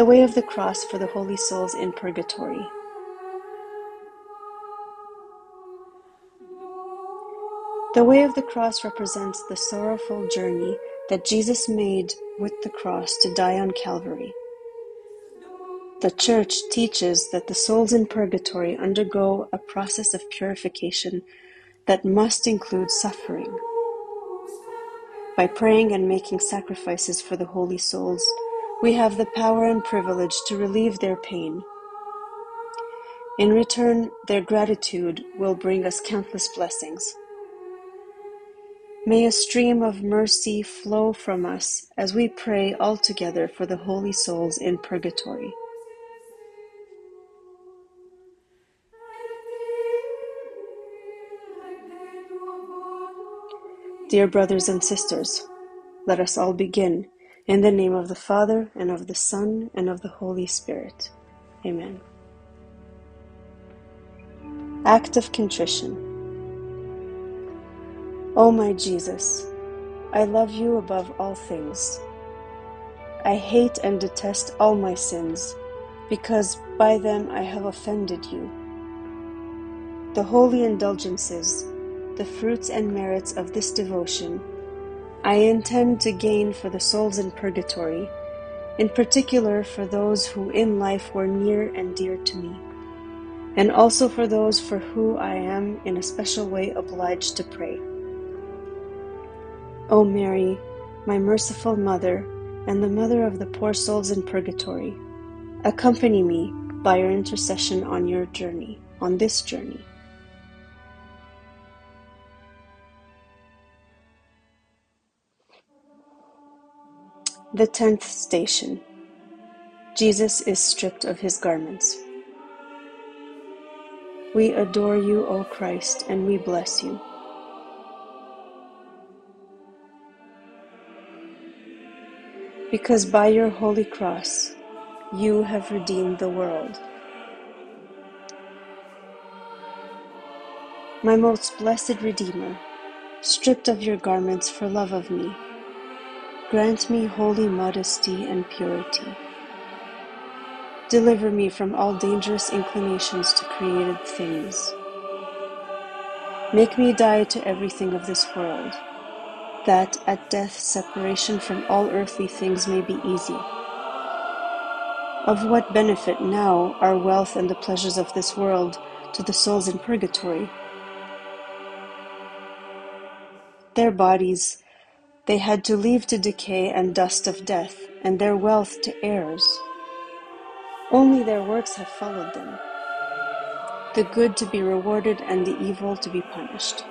The way of the cross for the holy souls in purgatory. The way of the cross represents the sorrowful journey that Jesus made with the cross to die on Calvary. The Church teaches that the souls in purgatory undergo a process of purification that must include suffering. By praying and making sacrifices for the holy souls, we have the power and privilege to relieve their pain. In return, their gratitude will bring us countless blessings. May a stream of mercy flow from us as we pray all together for the holy souls in purgatory. Dear brothers and sisters, let us all begin in the name of the Father, and of the Son, and of the Holy Spirit. Amen. Act of Contrition. O my Jesus, I love you above all things. I hate and detest all my sins, because by them I have offended you. The holy indulgences, the fruits and merits of this devotion, I intend to gain for the souls in purgatory, in particular for those who in life were near and dear to me, and also for those for whom I am in a special way obliged to pray. O Mary, my merciful Mother, and the Mother of the poor souls in purgatory, accompany me by your intercession on your journey, on this journey. The tenth station Jesus is stripped of his garments. We adore you, O Christ, and we bless you. because by your holy cross you have redeemed the world. My most blessed Redeemer, stripped of your garments for love of me, grant me holy modesty and purity. Deliver me from all dangerous inclinations to created things. Make me die to everything of this world that at death separation from all earthly things may be easy. Of what benefit now are wealth and the pleasures of this world to the souls in purgatory? Their bodies they had to leave to decay and dust of death, and their wealth to heirs. Only their works have followed them, the good to be rewarded and the evil to be punished.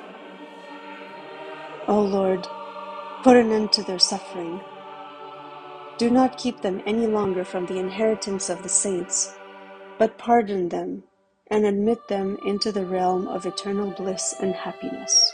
O Lord, Put an end to their suffering. Do not keep them any longer from the inheritance of the saints, but pardon them and admit them into the realm of eternal bliss and happiness.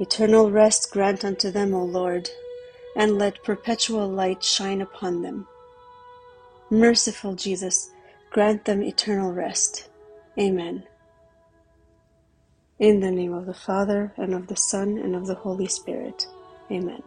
Eternal rest grant unto them, O Lord, and let perpetual light shine upon them. Merciful Jesus, grant them eternal rest. Amen. In the name of the Father, and of the Son, and of the Holy Spirit. Amen.